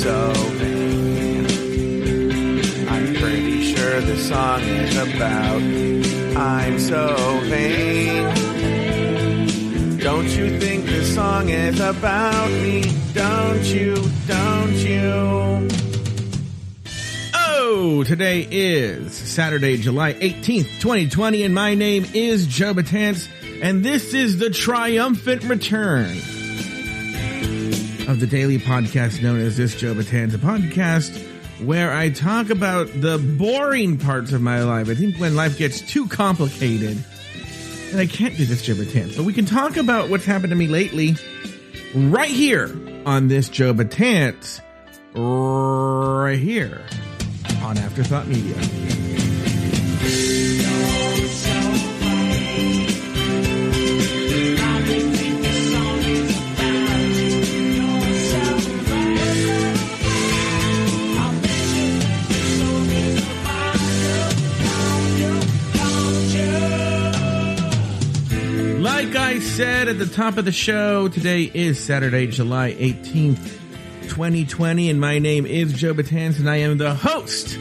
so vain. I'm pretty sure the song is about I'm so vain. Don't you think this song is about me? Don't you? Don't you? Oh, today is Saturday, July 18th, 2020, and my name is Joe Betance, and this is the triumphant return of the daily podcast known as This Joe Betance, a podcast where I talk about the boring parts of my life. I think when life gets too complicated, and I can't do this Joe Betance, but we can talk about what's happened to me lately right here on This Joe Betance, right here on Afterthought Media. Said at the top of the show, today is Saturday, July 18th, 2020, and my name is Joe Betance, and I am the host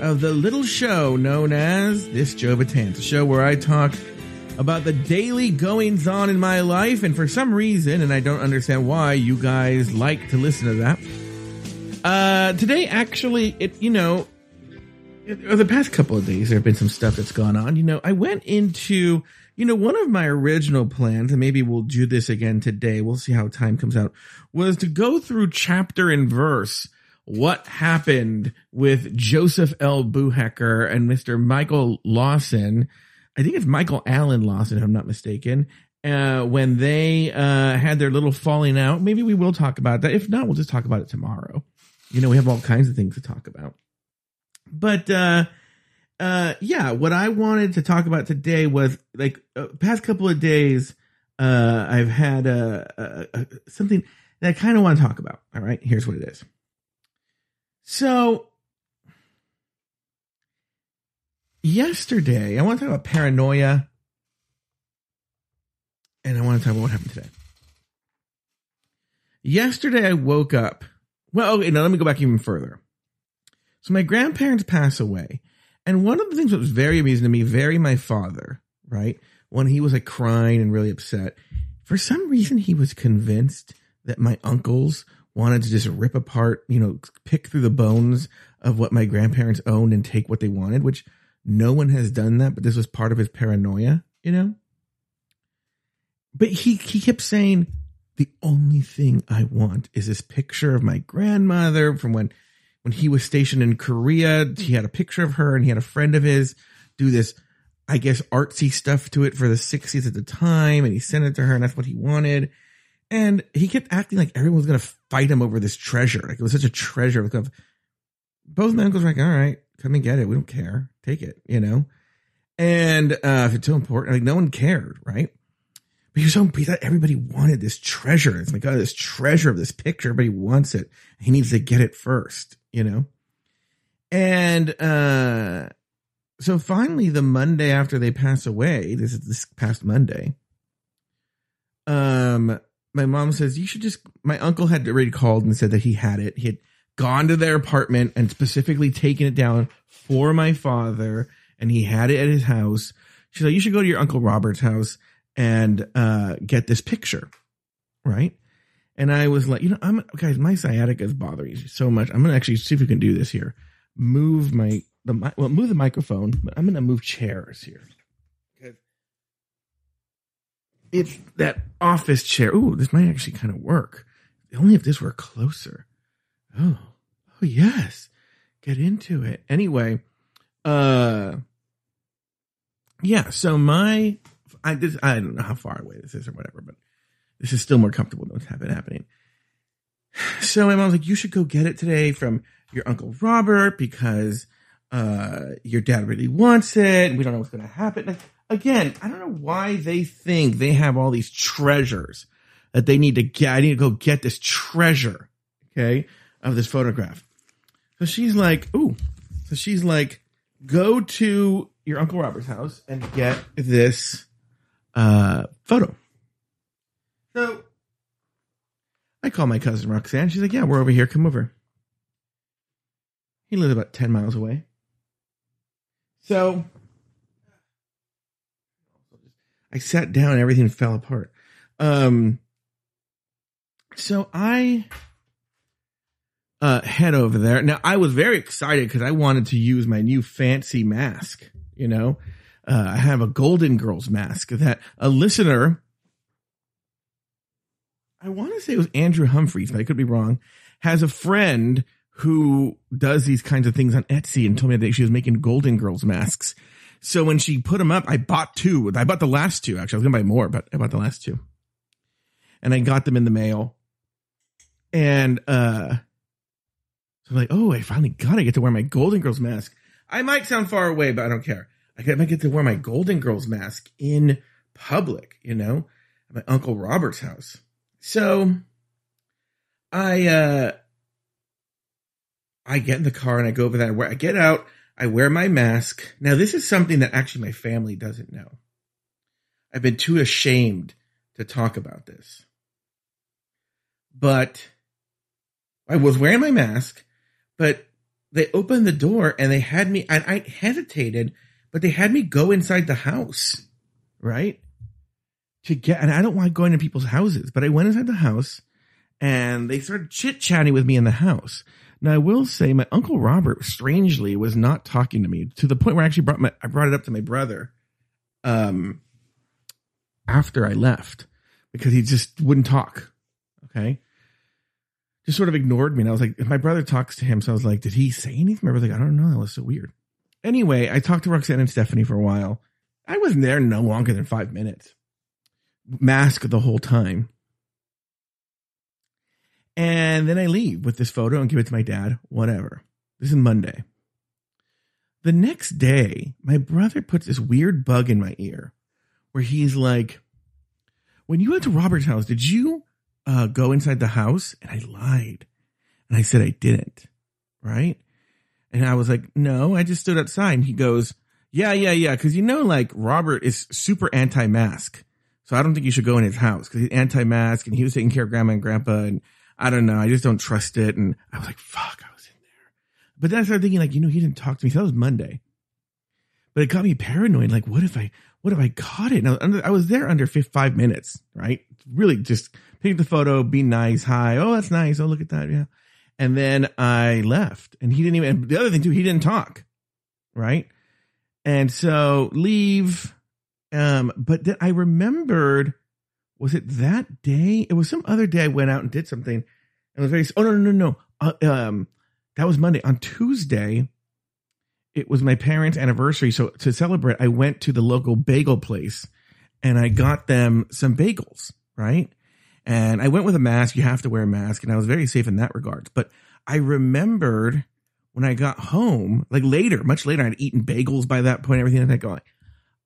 of the little show known as This Joe Betance, a show where I talk about the daily goings on in my life, and for some reason, and I don't understand why, you guys like to listen to that. Uh, today, actually, it, you know, it, the past couple of days, there have been some stuff that's gone on. You know, I went into, you know, one of my original plans, and maybe we'll do this again today. We'll see how time comes out, was to go through chapter and verse what happened with Joseph L. Buhecker and Mr. Michael Lawson. I think it's Michael Allen Lawson, if I'm not mistaken. Uh, when they uh, had their little falling out, maybe we will talk about that. If not, we'll just talk about it tomorrow. You know, we have all kinds of things to talk about. But uh, uh, yeah, what I wanted to talk about today was like uh, past couple of days. Uh, I've had uh, uh, uh, something that I kind of want to talk about. All right, here's what it is. So yesterday, I want to talk about paranoia, and I want to talk about what happened today. Yesterday, I woke up. Well, okay, now let me go back even further. So my grandparents pass away. And one of the things that was very amusing to me, very my father, right? When he was like crying and really upset, for some reason he was convinced that my uncles wanted to just rip apart, you know, pick through the bones of what my grandparents owned and take what they wanted, which no one has done that, but this was part of his paranoia, you know? But he he kept saying, the only thing I want is this picture of my grandmother from when when he was stationed in Korea. He had a picture of her and he had a friend of his do this, I guess, artsy stuff to it for the 60s at the time. And he sent it to her and that's what he wanted. And he kept acting like everyone was going to fight him over this treasure. Like it was such a treasure. Both my uncles were like, all right, come and get it. We don't care. Take it, you know? And uh, if it's so important, like no one cared, right? But he was he thought everybody wanted this treasure. It's like, oh, this treasure of this picture. Everybody wants it. He needs to get it first, you know? And uh so finally the Monday after they pass away, this is this past Monday, um, my mom says, you should just my uncle had already called and said that he had it. He had gone to their apartment and specifically taken it down for my father, and he had it at his house. She's like, you should go to your Uncle Robert's house and uh, get this picture, right? And I was like, you know, I'm guys, my sciatica is bothering me so much. I'm gonna actually see if we can do this here. Move my the well, move the microphone, but I'm gonna move chairs here. Because it's that office chair. Ooh, this might actually kind of work. Only if this were closer. Oh, oh yes. Get into it. Anyway, uh, yeah. So my I this I don't know how far away this is or whatever, but this is still more comfortable than what's happening. So my mom's like, you should go get it today from your uncle Robert because uh your dad really wants it. We don't know what's gonna happen. Like, again, I don't know why they think they have all these treasures that they need to get. I need to go get this treasure, okay, of this photograph. So she's like, ooh. So she's like, go to your Uncle Robert's house and get this uh photo. So I call my cousin Roxanne. She's like, yeah, we're over here. Come over. He lives about 10 miles away. So I sat down and everything fell apart. Um, so I uh, head over there. Now I was very excited because I wanted to use my new fancy mask. You know, uh, I have a Golden Girls mask that a listener, I want to say it was Andrew Humphreys, but I could be wrong, has a friend who does these kinds of things on Etsy and told me that she was making Golden Girls masks. So when she put them up, I bought two. I bought the last two. Actually, I was gonna buy more, but I bought the last two, and I got them in the mail. And uh, so I'm like, oh, I finally got. to get to wear my Golden Girls mask. I might sound far away, but I don't care. I might get to wear my Golden Girls mask in public, you know, at my Uncle Robert's house. So I uh I get in the car and I go over there. I get out. I wear my mask. Now, this is something that actually my family doesn't know. I've been too ashamed to talk about this. But I was wearing my mask, but they opened the door and they had me, and I hesitated, but they had me go inside the house, right? To get, and I don't like going to people's houses, but I went inside the house and they started chit chatting with me in the house. Now I will say my uncle Robert strangely was not talking to me to the point where I actually brought my I brought it up to my brother um after I left because he just wouldn't talk. Okay. Just sort of ignored me. And I was like, my brother talks to him. So I was like, did he say anything? My brother's like, I don't know. That was so weird. Anyway, I talked to Roxanne and Stephanie for a while. I wasn't there no longer than five minutes. Mask the whole time. And then I leave with this photo and give it to my dad, whatever. This is Monday. The next day, my brother puts this weird bug in my ear where he's like, When you went to Robert's house, did you uh, go inside the house? And I lied. And I said I didn't. Right. And I was like, No, I just stood outside. And he goes, Yeah, yeah, yeah. Cause you know, like Robert is super anti mask. So I don't think you should go in his house because he's anti mask and he was taking care of grandma and grandpa. And I don't know. I just don't trust it. And I was like, fuck, I was in there. But then I started thinking, like, you know, he didn't talk to me. So that was Monday. But it got me paranoid. Like, what if I, what if I caught it? Now, I was there under five minutes, right? Really just pick the photo, be nice. Hi. Oh, that's nice. Oh, look at that. Yeah. And then I left and he didn't even, the other thing too, he didn't talk. Right. And so leave. Um, but then I remembered was it that day? It was some other day I went out and did something. And was very, oh, no, no, no, no. Uh, um, that was Monday. On Tuesday, it was my parents' anniversary. So to celebrate, I went to the local bagel place and I got them some bagels, right? And I went with a mask. You have to wear a mask. And I was very safe in that regard. But I remembered when I got home, like later, much later, I'd eaten bagels by that point, everything like that going.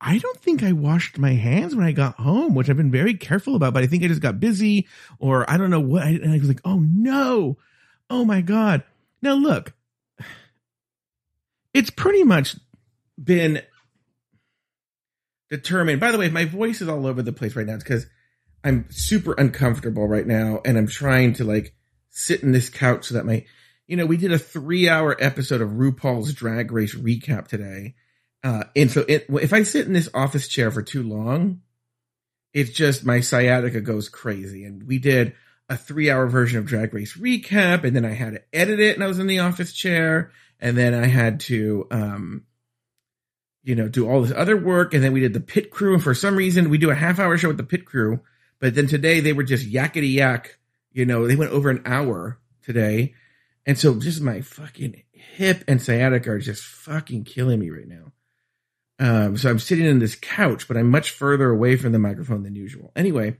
I don't think I washed my hands when I got home, which I've been very careful about, but I think I just got busy or I don't know what. And I was like, oh no. Oh my God. Now look, it's pretty much been determined. By the way, my voice is all over the place right now. It's because I'm super uncomfortable right now and I'm trying to like sit in this couch so that my, you know, we did a three hour episode of RuPaul's Drag Race recap today uh, and so it, if I sit in this office chair for too long, it's just my sciatica goes crazy. And we did a three hour version of Drag Race recap, and then I had to edit it, and I was in the office chair, and then I had to, um, you know, do all this other work, and then we did the pit crew. And for some reason, we do a half hour show with the pit crew, but then today they were just yakety yak. You know, they went over an hour today, and so just my fucking hip and sciatica are just fucking killing me right now. Um, so I'm sitting in this couch, but I'm much further away from the microphone than usual. Anyway,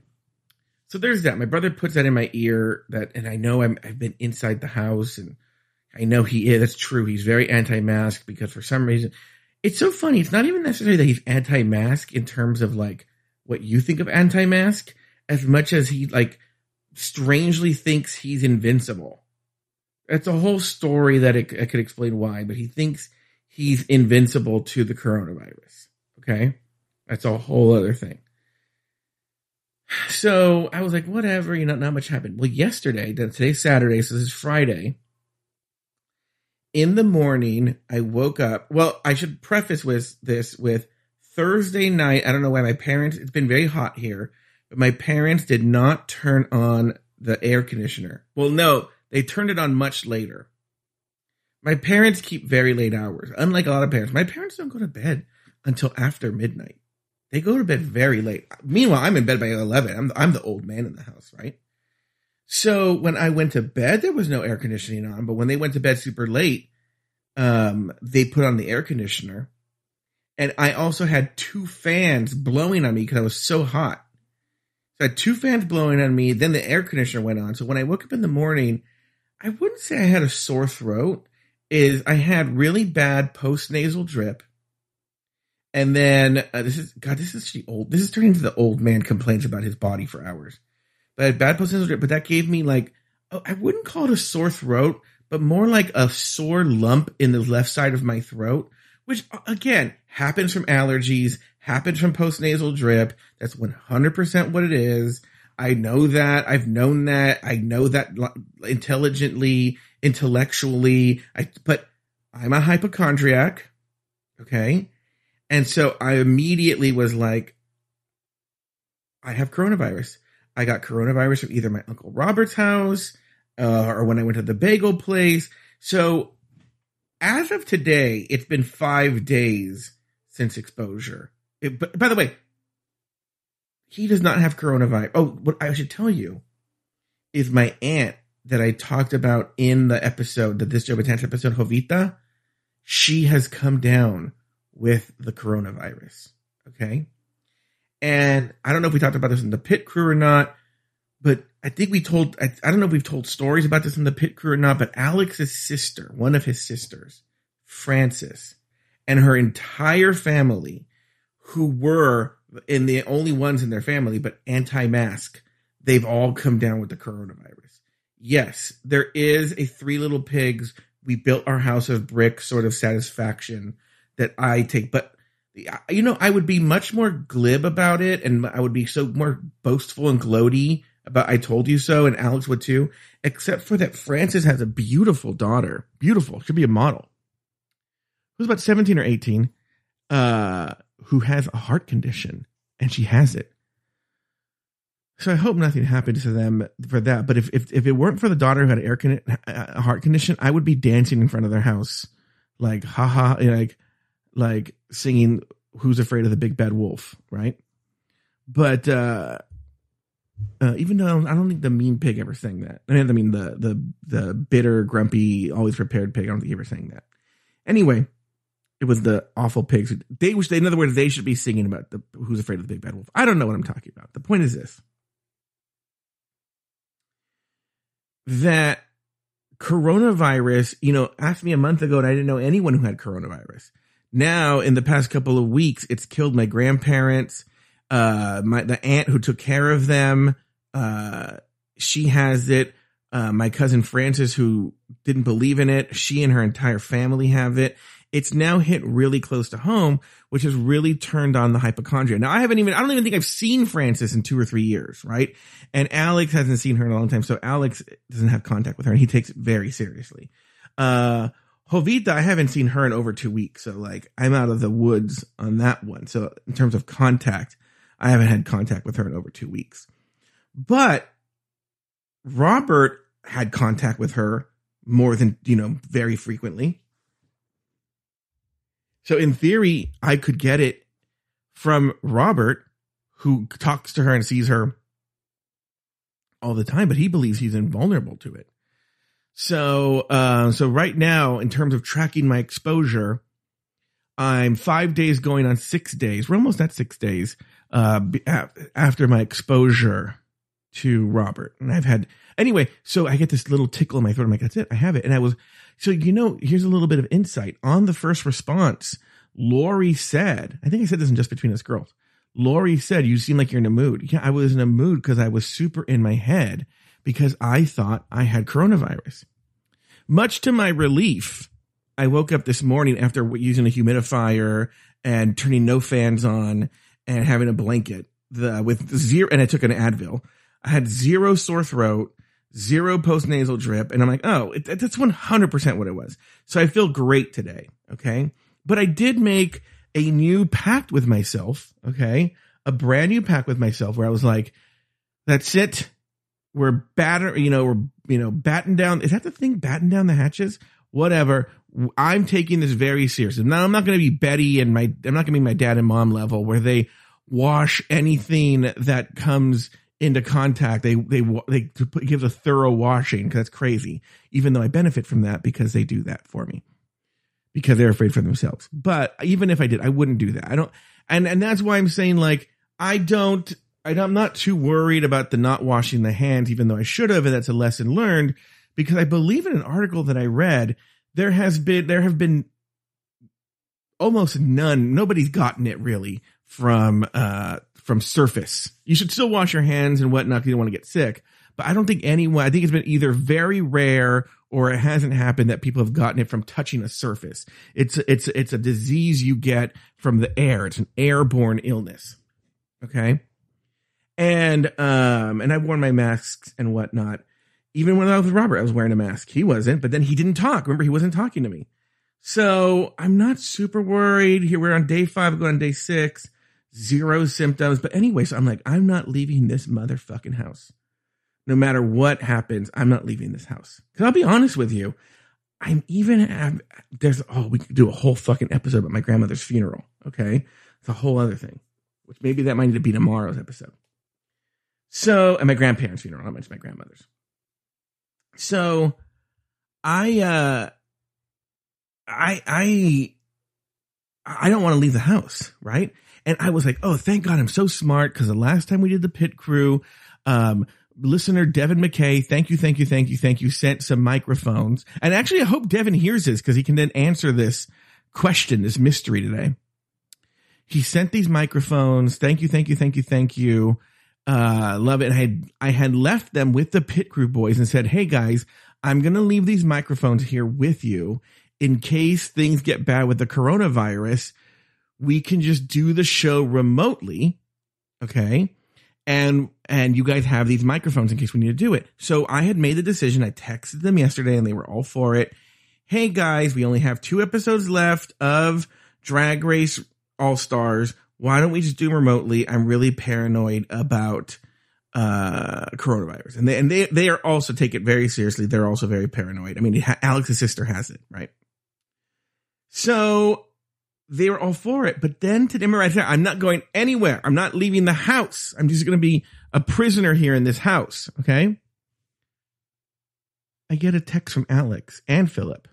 so there's that. My brother puts that in my ear that, and I know I'm, I've been inside the house and I know he is. That's true. He's very anti-mask because for some reason, it's so funny. It's not even necessarily that he's anti-mask in terms of like what you think of anti-mask as much as he like strangely thinks he's invincible. It's a whole story that it, I could explain why, but he thinks he's invincible to the coronavirus. Okay. That's a whole other thing. So I was like, whatever, you know, not much happened. Well, yesterday, today's Saturday, so this is Friday. In the morning, I woke up. Well, I should preface with this with Thursday night. I don't know why my parents, it's been very hot here, but my parents did not turn on the air conditioner. Well, no, they turned it on much later. My parents keep very late hours. Unlike a lot of parents, my parents don't go to bed until after midnight. They go to bed very late. Meanwhile, I'm in bed by 11. I'm, I'm the old man in the house, right? So when I went to bed, there was no air conditioning on, but when they went to bed super late, um, they put on the air conditioner. And I also had two fans blowing on me because I was so hot. So I had two fans blowing on me. Then the air conditioner went on. So when I woke up in the morning, I wouldn't say I had a sore throat. Is I had really bad post nasal drip and then uh, this is God. This is the old. This is turning into the old man complains about his body for hours. But I had bad post nasal drip. But that gave me like oh, I wouldn't call it a sore throat, but more like a sore lump in the left side of my throat, which again happens from allergies, happens from post nasal drip. That's one hundred percent what it is. I know that. I've known that. I know that intelligently, intellectually. I but I'm a hypochondriac. Okay. And so I immediately was like, I have coronavirus. I got coronavirus from either my Uncle Robert's house uh, or when I went to the bagel place. So as of today, it's been five days since exposure. It, but, by the way, he does not have coronavirus. Oh, what I should tell you is my aunt that I talked about in the episode, the This Joe Betance episode, Jovita, she has come down with the coronavirus. Okay. And I don't know if we talked about this in the pit crew or not, but I think we told, I, I don't know if we've told stories about this in the pit crew or not, but Alex's sister, one of his sisters, Frances, and her entire family, who were in the only ones in their family, but anti mask, they've all come down with the coronavirus. Yes, there is a three little pigs. We built our house of brick sort of satisfaction that I take, but you know, I would be much more glib about it and I would be so more boastful and gloaty about I told you so and Alex would too, except for that Frances has a beautiful daughter. Beautiful. Should be a model. Who's about 17 or 18, uh, who has a heart condition and she has it. So I hope nothing happens to them for that. But if, if, if it weren't for the daughter who had air con- a heart condition, I would be dancing in front of their house. Like, haha, like, like singing "Who's Afraid of the Big Bad Wolf," right? But uh, uh, even though I don't think the mean pig ever sang that. I mean, the the the bitter, grumpy, always prepared pig. I don't think he ever sang that. Anyway, it was the awful pigs. They they, in other words, they should be singing about the "Who's Afraid of the Big Bad Wolf." I don't know what I'm talking about. The point is this: that coronavirus. You know, asked me a month ago, and I didn't know anyone who had coronavirus now in the past couple of weeks, it's killed my grandparents, uh, my, the aunt who took care of them. Uh, she has it. Uh, my cousin Frances, who didn't believe in it, she and her entire family have it. It's now hit really close to home, which has really turned on the hypochondria. Now, I haven't even, I don't even think I've seen Frances in two or three years, right? And Alex hasn't seen her in a long time. So Alex doesn't have contact with her and he takes it very seriously. Uh, Jovita, I haven't seen her in over two weeks. So like I'm out of the woods on that one. So in terms of contact, I haven't had contact with her in over two weeks. But Robert had contact with her more than, you know, very frequently. So in theory, I could get it from Robert, who talks to her and sees her all the time, but he believes he's invulnerable to it. So, uh, so right now, in terms of tracking my exposure, I'm five days going on six days. We're almost at six days, uh, after my exposure to Robert. And I've had, anyway, so I get this little tickle in my throat. I'm like, that's it. I have it. And I was, so, you know, here's a little bit of insight on the first response. Lori said, I think I said this in just between us girls. Lori said, you seem like you're in a mood. Yeah, I was in a mood because I was super in my head because I thought I had coronavirus. Much to my relief, I woke up this morning after using a humidifier and turning no fans on and having a blanket the with zero, and I took an Advil. I had zero sore throat, zero post nasal drip, and I'm like, oh, it, that's 100 percent what it was. So I feel great today. Okay, but I did make a new pact with myself. Okay, a brand new pact with myself where I was like, that's it. We're batter, you know, we're you know batten down. Is that the thing? Batten down the hatches. Whatever. I'm taking this very seriously. Now I'm not going to be Betty and my. I'm not going to be my dad and mom level where they wash anything that comes into contact. They they they give a thorough washing because that's crazy. Even though I benefit from that because they do that for me because they're afraid for themselves. But even if I did, I wouldn't do that. I don't. And and that's why I'm saying like I don't. I'm not too worried about the not washing the hands, even though I should have, and that's a lesson learned because I believe in an article that I read there has been there have been almost none nobody's gotten it really from uh from surface. You should still wash your hands and whatnot you don't want to get sick but i don't think anyone i think it's been either very rare or it hasn't happened that people have gotten it from touching a surface. It's it's it's a disease you get from the air. It's an airborne illness okay? And um and i've worn my masks and whatnot even when I was with Robert, I was wearing a mask. He wasn't, but then he didn't talk. Remember, he wasn't talking to me. So I'm not super worried. Here we're on day five, going on day six, zero symptoms. But anyway, so I'm like, I'm not leaving this motherfucking house. No matter what happens, I'm not leaving this house. Cause I'll be honest with you. I'm even there's oh we could do a whole fucking episode about my grandmother's funeral. Okay, it's a whole other thing, which maybe that might need to be tomorrow's episode. So, and my grandparents' funeral, not mention my grandmother's. So I uh I I I don't want to leave the house, right? And I was like, "Oh, thank God I'm so smart because the last time we did the pit crew, um listener Devin McKay, thank you, thank you, thank you, thank you, sent some microphones. And actually, I hope Devin hears this because he can then answer this question, this mystery today. He sent these microphones. Thank you, thank you, thank you, thank you. Uh, love it. I had, I had left them with the pit crew boys and said, Hey guys, I'm going to leave these microphones here with you in case things get bad with the coronavirus. We can just do the show remotely. Okay. And, and you guys have these microphones in case we need to do it. So I had made the decision. I texted them yesterday and they were all for it. Hey guys, we only have two episodes left of Drag Race All Stars why don't we just do remotely? I'm really paranoid about uh coronavirus. And they and they they are also take it very seriously they're also very paranoid. I mean ha- alex's sister has it right? So they were all for it but then today right there i'm not going anywhere. I'm not leaving the house. I'm just going to be a prisoner here in this house okay? I get a text from alex and philip.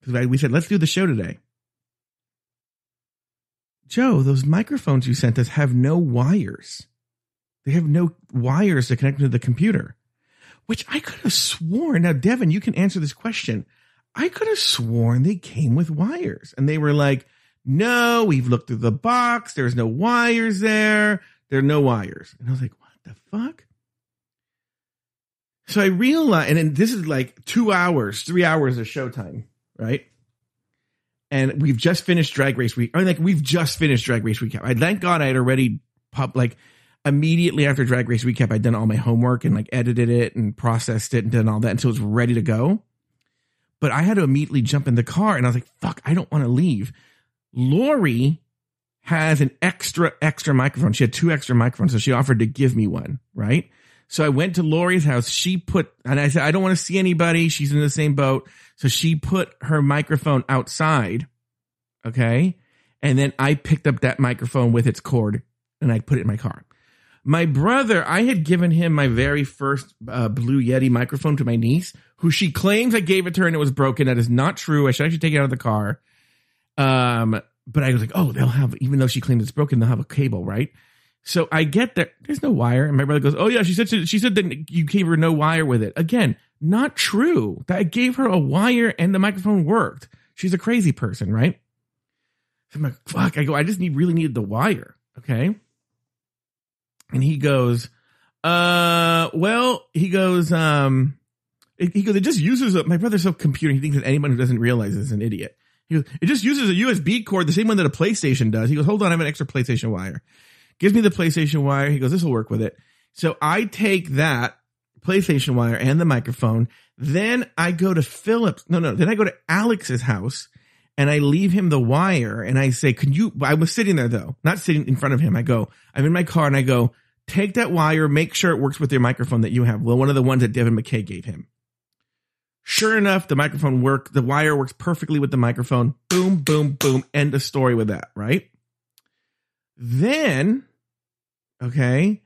Because we said let's do the show today Joe, those microphones you sent us have no wires. They have no wires to connect to the computer, which I could have sworn. Now, Devin, you can answer this question. I could have sworn they came with wires and they were like, no, we've looked through the box. There's no wires there. There are no wires. And I was like, what the fuck? So I realized, and this is like two hours, three hours of showtime, right? And we've just finished Drag Race week. Mean, like we've just finished Drag Race recap. I thank God I had already pop like immediately after Drag Race recap. I'd done all my homework and like edited it and processed it and done all that until it was ready to go. But I had to immediately jump in the car and I was like, "Fuck, I don't want to leave." Lori has an extra extra microphone. She had two extra microphones, so she offered to give me one. Right. So I went to Lori's house. She put, and I said, I don't want to see anybody. She's in the same boat. So she put her microphone outside. Okay. And then I picked up that microphone with its cord and I put it in my car. My brother, I had given him my very first uh, Blue Yeti microphone to my niece, who she claims I gave it to her and it was broken. That is not true. I should actually take it out of the car. Um, but I was like, oh, they'll have, even though she claims it's broken, they'll have a cable, right? So I get that there's no wire. And my brother goes, Oh yeah, she said, she said that you gave her no wire with it. Again, not true. That I gave her a wire and the microphone worked. She's a crazy person, right? So I'm like, fuck. I go, I just need, really needed the wire. Okay. And he goes, uh, well, he goes, um, he goes, it just uses a, my brother's so computer. He thinks that anyone who doesn't realize is an idiot. He goes, it just uses a USB cord, the same one that a PlayStation does. He goes, hold on, I have an extra PlayStation wire gives me the PlayStation wire. He goes, this will work with it. So I take that PlayStation wire and the microphone. Then I go to Phillips. No, no. Then I go to Alex's house and I leave him the wire and I say, can you, I was sitting there though, not sitting in front of him. I go, I'm in my car and I go, take that wire, make sure it works with your microphone that you have. Well, one of the ones that Devin McKay gave him. Sure enough, the microphone worked. The wire works perfectly with the microphone. Boom, boom, boom. End of story with that, right? Then, okay,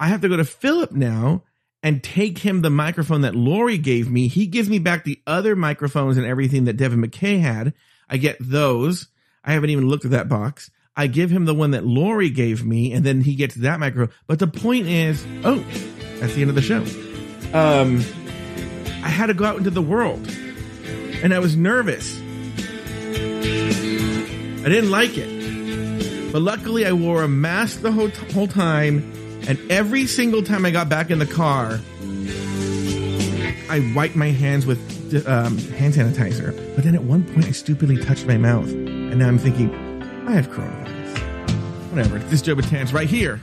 I have to go to Philip now and take him the microphone that Lori gave me. He gives me back the other microphones and everything that Devin McKay had. I get those. I haven't even looked at that box. I give him the one that Lori gave me, and then he gets that microphone. But the point is, oh, that's the end of the show. Um, I had to go out into the world, and I was nervous. I didn't like it, but luckily I wore a mask the whole, whole time, and every single time I got back in the car, I wiped my hands with um, hand sanitizer. But then at one point, I stupidly touched my mouth, and now I'm thinking, I have coronavirus. Whatever. This Joe Betance right here.